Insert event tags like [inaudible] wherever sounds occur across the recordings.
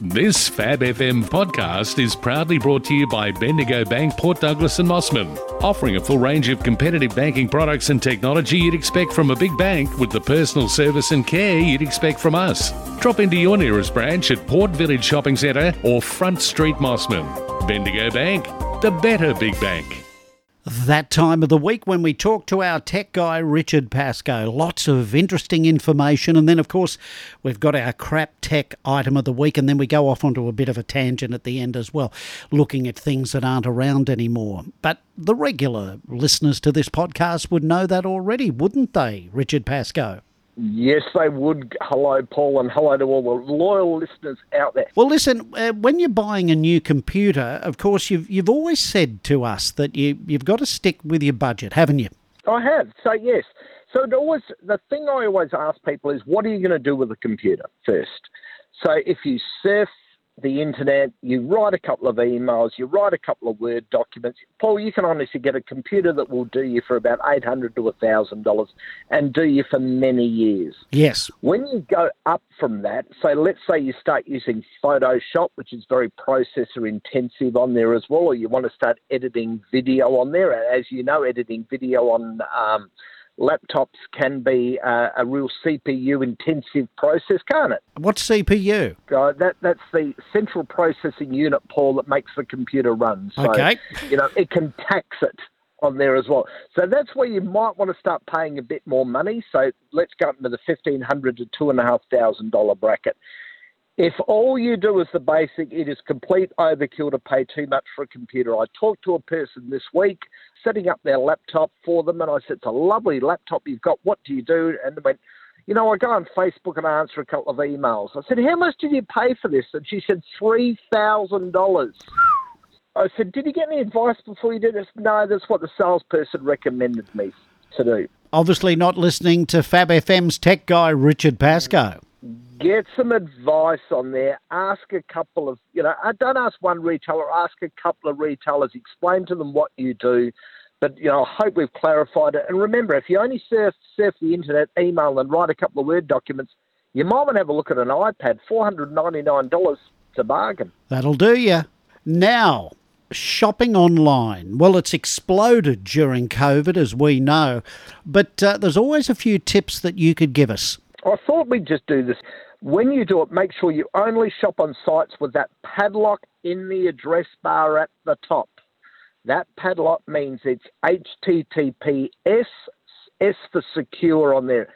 This Fab FM podcast is proudly brought to you by Bendigo Bank, Port Douglas and Mossman, offering a full range of competitive banking products and technology you'd expect from a big bank with the personal service and care you'd expect from us. Drop into your nearest branch at Port Village Shopping Centre or Front Street Mossman. Bendigo Bank, the better big bank that time of the week when we talk to our tech guy, Richard Pascoe. Lots of interesting information. And then, of course, we've got our crap tech item of the week. And then we go off onto a bit of a tangent at the end as well, looking at things that aren't around anymore. But the regular listeners to this podcast would know that already, wouldn't they, Richard Pascoe? Yes, they would. Hello, Paul, and hello to all the loyal listeners out there. Well, listen, uh, when you're buying a new computer, of course, you've you've always said to us that you you've got to stick with your budget, haven't you? I have. So yes. So it always the thing I always ask people is, what are you going to do with a computer first? So if you surf the internet, you write a couple of emails, you write a couple of Word documents. Paul, you can honestly get a computer that will do you for about eight hundred to thousand dollars and do you for many years. Yes. When you go up from that, so let's say you start using Photoshop, which is very processor intensive on there as well, or you want to start editing video on there. As you know, editing video on um, laptops can be uh, a real CPU intensive process, can't it? What's CPU? Uh, that that's the central processing unit, Paul, that makes the computer run. So, okay. You know, it can tax it on there as well. So that's where you might want to start paying a bit more money. So let's go up into the fifteen hundred to two and a half thousand dollar bracket. If all you do is the basic, it is complete overkill to pay too much for a computer. I talked to a person this week setting up their laptop for them, and I said, It's a lovely laptop you've got. What do you do? And they went, You know, I go on Facebook and I answer a couple of emails. I said, How much did you pay for this? And she said, $3,000. I said, Did you get any advice before you did this? No, that's what the salesperson recommended me to do. Obviously, not listening to Fab FM's tech guy, Richard Pascoe get some advice on there. Ask a couple of, you know, uh, don't ask one retailer, ask a couple of retailers, explain to them what you do. But, you know, I hope we've clarified it. And remember, if you only surf, surf the internet, email, and write a couple of Word documents, you might want to have a look at an iPad. $499 to bargain. That'll do you. Now, shopping online. Well, it's exploded during COVID, as we know, but uh, there's always a few tips that you could give us. I thought we'd just do this. When you do it, make sure you only shop on sites with that padlock in the address bar at the top. That padlock means it's HTTPS, S for secure on there.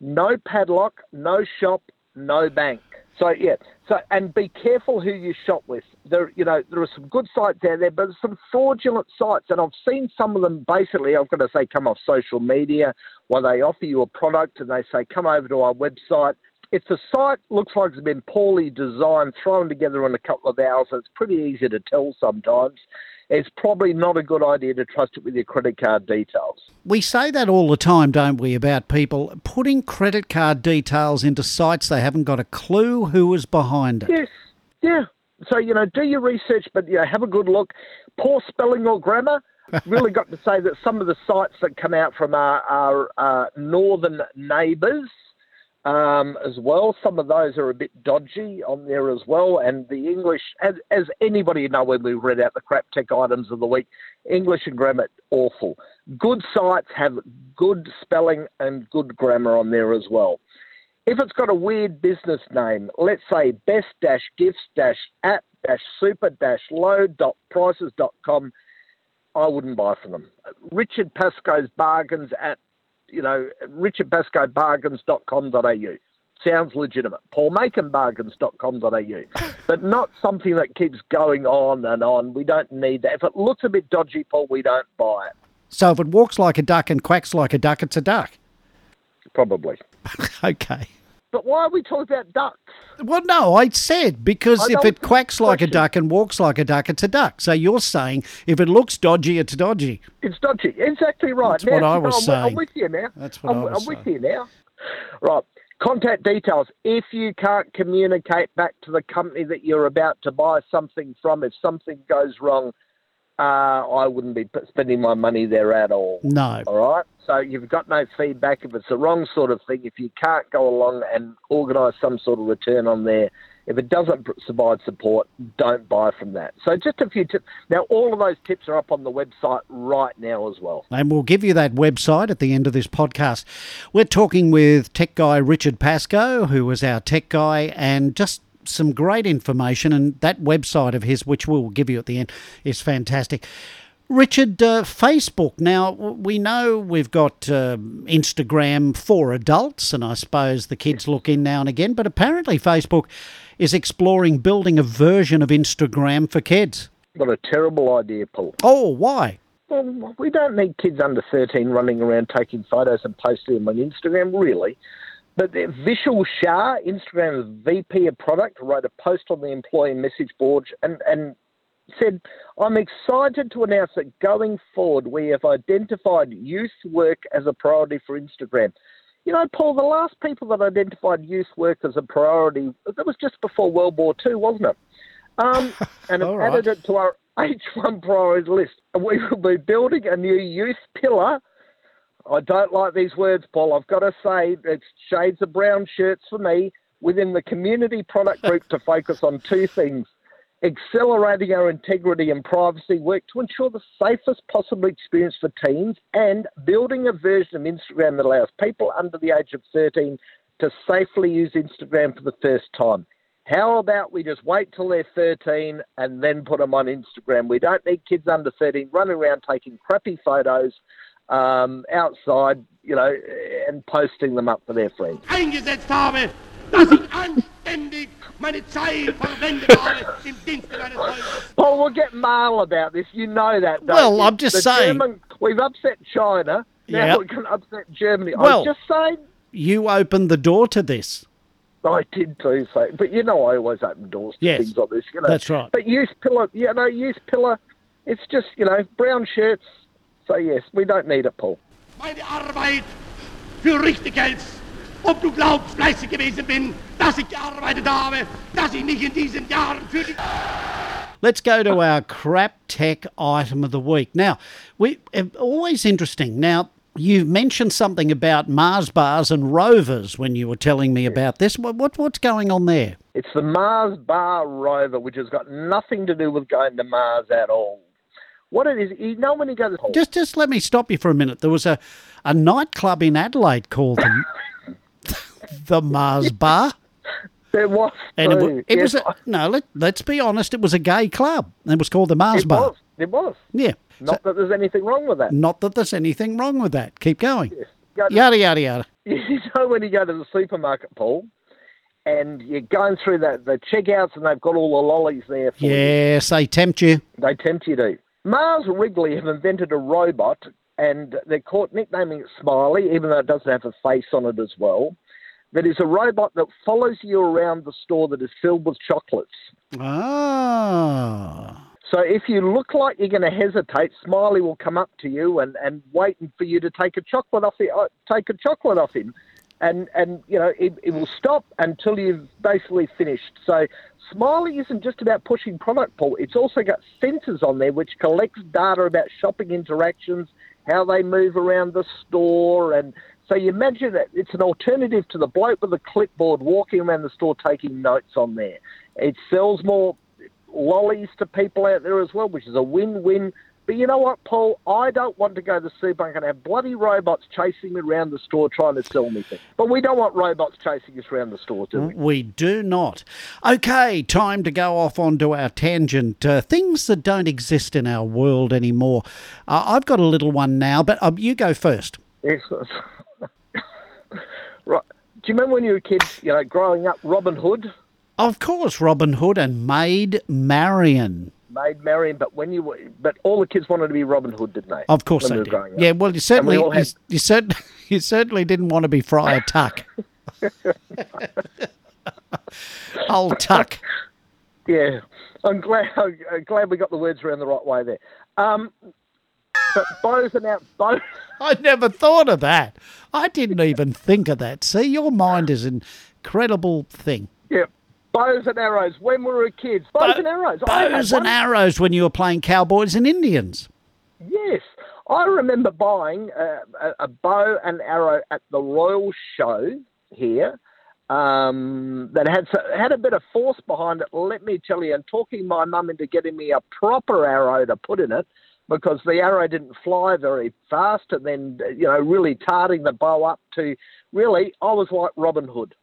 No padlock, no shop, no bank. So yeah, so and be careful who you shop with. There, you know, there are some good sites out there, but some fraudulent sites, and I've seen some of them. Basically, I've got to say, come off social media, where they offer you a product and they say, come over to our website. If the site looks like it's been poorly designed, thrown together in a couple of hours, it's pretty easy to tell sometimes it's probably not a good idea to trust it with your credit card details. We say that all the time, don't we, about people putting credit card details into sites they haven't got a clue who is behind it. Yes, yeah. So, you know, do your research, but you know, have a good look. Poor spelling or grammar. [laughs] really got to say that some of the sites that come out from our, our uh, northern neighbours um, as well. Some of those are a bit dodgy on there as well. And the English, as, as anybody know when we read out the crap tech items of the week, English and grammar, awful. Good sites have good spelling and good grammar on there as well. If it's got a weird business name, let's say best dash gifts dash at dash super dash low dot prices dot com, I wouldn't buy from them. Richard Pascoe's bargains at you know, richardpascoebargains.com.au. Sounds legitimate. paulmakinbargains.com.au. [laughs] but not something that keeps going on and on. We don't need that. If it looks a bit dodgy, Paul, we don't buy it. So if it walks like a duck and quacks like a duck, it's a duck? Probably. [laughs] okay. But why are we talking about ducks? Well, no, I said because if it quacks like a duck and walks like a duck, it's a duck. So you're saying if it looks dodgy, it's dodgy. It's dodgy. Exactly right. That's now, what I was I'm, saying. I'm with you now. That's what I'm, I was I'm saying. with you now. Right. Contact details. If you can't communicate back to the company that you're about to buy something from, if something goes wrong, uh, I wouldn't be spending my money there at all. No. All right. So you've got no feedback. If it's the wrong sort of thing, if you can't go along and organise some sort of return on there, If it doesn't provide support, don't buy from that. So just a few tips. Now, all of those tips are up on the website right now as well. And we'll give you that website at the end of this podcast. We're talking with tech guy Richard Pascoe, who was our tech guy, and just some great information. And that website of his, which we'll give you at the end, is fantastic. Richard, uh, Facebook. Now, we know we've got uh, Instagram for adults, and I suppose the kids look in now and again, but apparently Facebook is exploring building a version of Instagram for kids. What a terrible idea, Paul. Oh, why? Well, we don't need kids under 13 running around taking photos and posting them on Instagram, really. But Vishal Shah, Instagram's VP of product, wrote a post on the employee message board and, and said, I'm excited to announce that going forward, we have identified youth work as a priority for Instagram. You know, Paul, the last people that identified youth work as a priority, that was just before World War II, wasn't it? Um, [laughs] and have right. added it to our [laughs] H1 priorities list. We will be building a new youth pillar. I don't like these words, Paul. I've got to say, it's shades of brown shirts for me within the community product group to focus on two things accelerating our integrity and privacy work to ensure the safest possible experience for teens and building a version of Instagram that allows people under the age of 13 to safely use Instagram for the first time. How about we just wait till they're 13 and then put them on Instagram? We don't need kids under 13 running around taking crappy photos um, outside, you know, and posting them up for their friends. Eingesetzt habe, dass ich anständig meine Zeit verwendet habe im Dienste meines Volkes. Paul, we'll get mail about this. You know that. Well, you? I'm just the saying. German, we've upset China. Now Yep. we can upset Germany. Well- I'm just saying. You opened the door to this. I did too, so but you know I always open doors to Yes, things like this. You know, that's right. But youth pillar, you know, youth pillar, it's just you know brown shirts. So yes, we don't need it, Paul. Meine Arbeit für richtig hältst. Ob du glaubst, fleißig gewesen bin, dass ich gearbeitet habe, dass ich nicht in diesen Jahren für die... Let's go to our crap tech item of the week. Now, we uh, always interesting. Now, you mentioned something about Mars bars and rovers when you were telling me about this. What, what what's going on there? It's the Mars Bar rover, which has got nothing to do with going to Mars at all. What it is, you know, when you go Just just let me stop you for a minute. There was a, a nightclub in Adelaide called the, [laughs] the Mars Bar. there was And it, too. wa- it was a, no. Let, let's be honest. It was a gay club. It was called the Mars it Bar. was. It was. Yeah. Not that there's anything wrong with that. Not that there's anything wrong with that. Keep going. Go to- Yada yada yada. [laughs] You know when you go to the supermarket, Paul, and you're going through the, the checkouts and they've got all the lollies there for you. Yes, they tempt you. They tempt you to. Mars Wrigley have invented a robot and they're caught nicknaming it Smiley, even though it doesn't have a face on it as well. That is a robot that follows you around the store that is filled with chocolates. Ah. So if you look like you're going to hesitate, Smiley will come up to you and, and waiting for you to take a chocolate off it, uh, take a chocolate off him, and and you know it, it will stop until you've basically finished. So Smiley isn't just about pushing product, Paul. It's also got sensors on there which collects data about shopping interactions, how they move around the store, and so you imagine that it's an alternative to the bloke with a clipboard walking around the store taking notes on there. It sells more lollies to people out there as well, which is a win-win. But you know what, Paul? I don't want to go to the supermarket and have bloody robots chasing me around the store trying to sell me things. But we don't want robots chasing us around the store, do we? We do not. Okay, time to go off onto our tangent. Uh, things that don't exist in our world anymore. Uh, I've got a little one now, but um, you go first. Yes. [laughs] right. Do you remember when you were a kid, you know, growing up, Robin Hood, Of course, Robin Hood and Maid Marian. Maid Marian, but when you were, but all the kids wanted to be Robin Hood, didn't they? Of course they we did. Yeah, well, you certainly you, had- you, certainly [laughs] you certainly didn't want to be Friar [laughs] Tuck. [laughs] Old Tuck. Yeah, I'm glad. I'm glad we got the words around the right way there. Um, but bows and out bows. I never thought of that. I didn't even think of that. See, your mind is an incredible thing. Yeah, bows and arrows. When we were kids, bows and arrows. Bows and arrows when you were playing cowboys and Indians. Yes, I remember buying a, a, a bow and arrow at the Royal Show here. um, that had had a bit of force behind it. Let me tell you, and talking my mum into getting me a proper arrow to put in it because the arrow didn't fly very fast, and then you know really tarting the bow up to really I was like Robin Hood.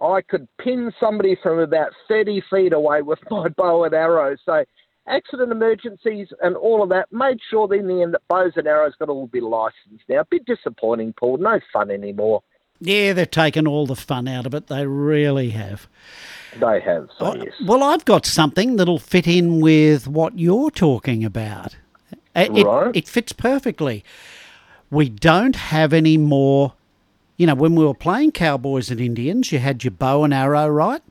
I could pin somebody from about 30 feet away with [laughs] my bow and arrow. So accident emergencies and all of that made sure that in the end that bows and arrows got a little bit licensed now. A bit disappointing, Paul. No fun anymore. Yeah, they've taken all the fun out of it. They really have. They have, so yes. Well, I've got something that'll fit in with what you're talking about. It, it- Right. it fits perfectly. We don't have any more. You know, when we were playing Cowboys and Indians, you had your bow and arrow, right?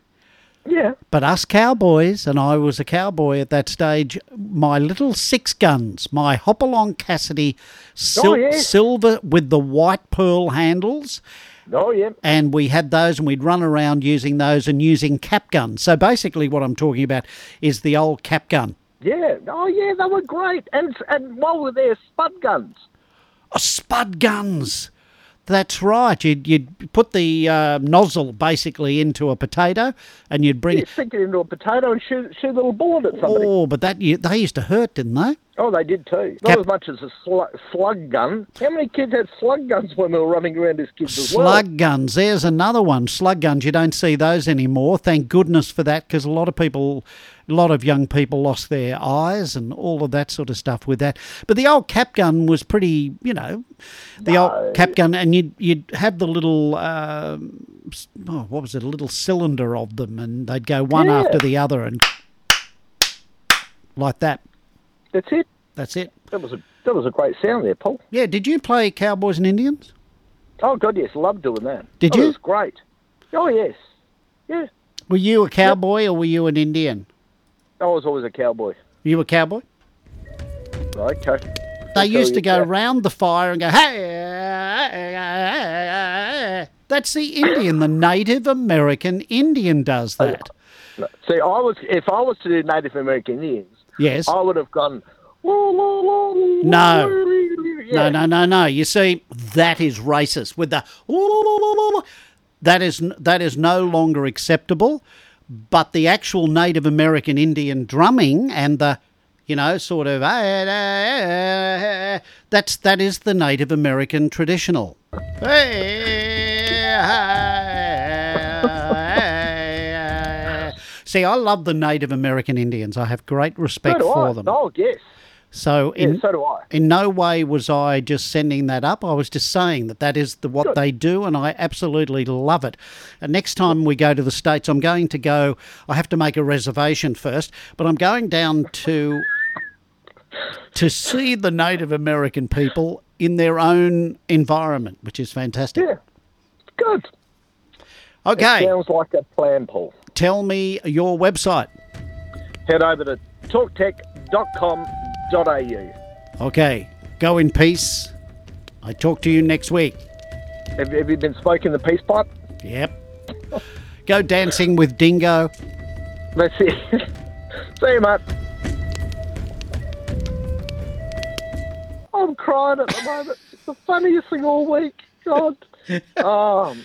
Yeah. But us cowboys, and I was a cowboy at that stage, my little six guns, my Hopalong Cassidy sil- Oh, yes. silver with the white pearl handles, Oh, yeah. and we had those and we'd run around using those and using cap guns. So basically, what I'm talking about is the old cap gun. Yeah. Oh, yeah, they were great. And and while we're there, spud guns. Oh, spud guns. That's right. You'd, you'd put the uh, nozzle basically into a potato and you'd bring You stick it into a potato and shoot, shoot a little bullet at somebody. Oh, but that they used to hurt, didn't they? Oh, they did too. Not Cap- as much as a slug, slug gun. How many kids had slug guns when we were running around as kids as well? Slug guns. There's another one. Slug guns. You don't see those anymore. Thank goodness for that, because a lot of people, a lot of young people lost their eyes and all of that sort of stuff with that. But the old cap gun was pretty, you know, the old cap gun, and you'd you'd have the little, um, s- oh, what was it? A little cylinder of them, and they'd go one Yeah. after the other, and like that. That's it. That's it. That was a that was a great sound there, Paul. Yeah. Did you play Cowboys and Indians? Oh God, yes, loved doing that. Did oh, you? It was great. Oh yes, yeah. Were you a cowboy or were you an Indian? I was always a cowboy. You a cowboy? Right, okay. They I'll used to go that. round the fire and go, hey. That's the Indian. The Native American Indian does that. Ah. See, I was if I was to do Native American Indians, Yes. I would have gone. No. No. No, no, no, no. You see, that is racist. With the that is that is no longer acceptable. But the actual Native American Indian drumming and the, you know, sort of ah, ah, ah, that's that is the Native American traditional. See, I love the Native American Indians. I have great respect So do for I. them. Oh yes. So Yeah, in so do I. in no way was I just sending that up. I was just saying that that is the, what Good. they do, and I absolutely love it. And next time we go to the states, I'm going to go. I have to make a reservation first, but I'm going down to to see the Native American people in their own environment, which is fantastic. Yeah. Good. Okay, Sounds like a plan, Paul. Tell me your website. Head over to talktech.com.au. Okay, go in peace. I talk to you next week. Have, have you been smoking the peace pipe? Yep. Go dancing with Dingo. Let's see. [laughs] see you, mate. I'm crying at the moment. It's the funniest thing all week. God. [laughs] Um,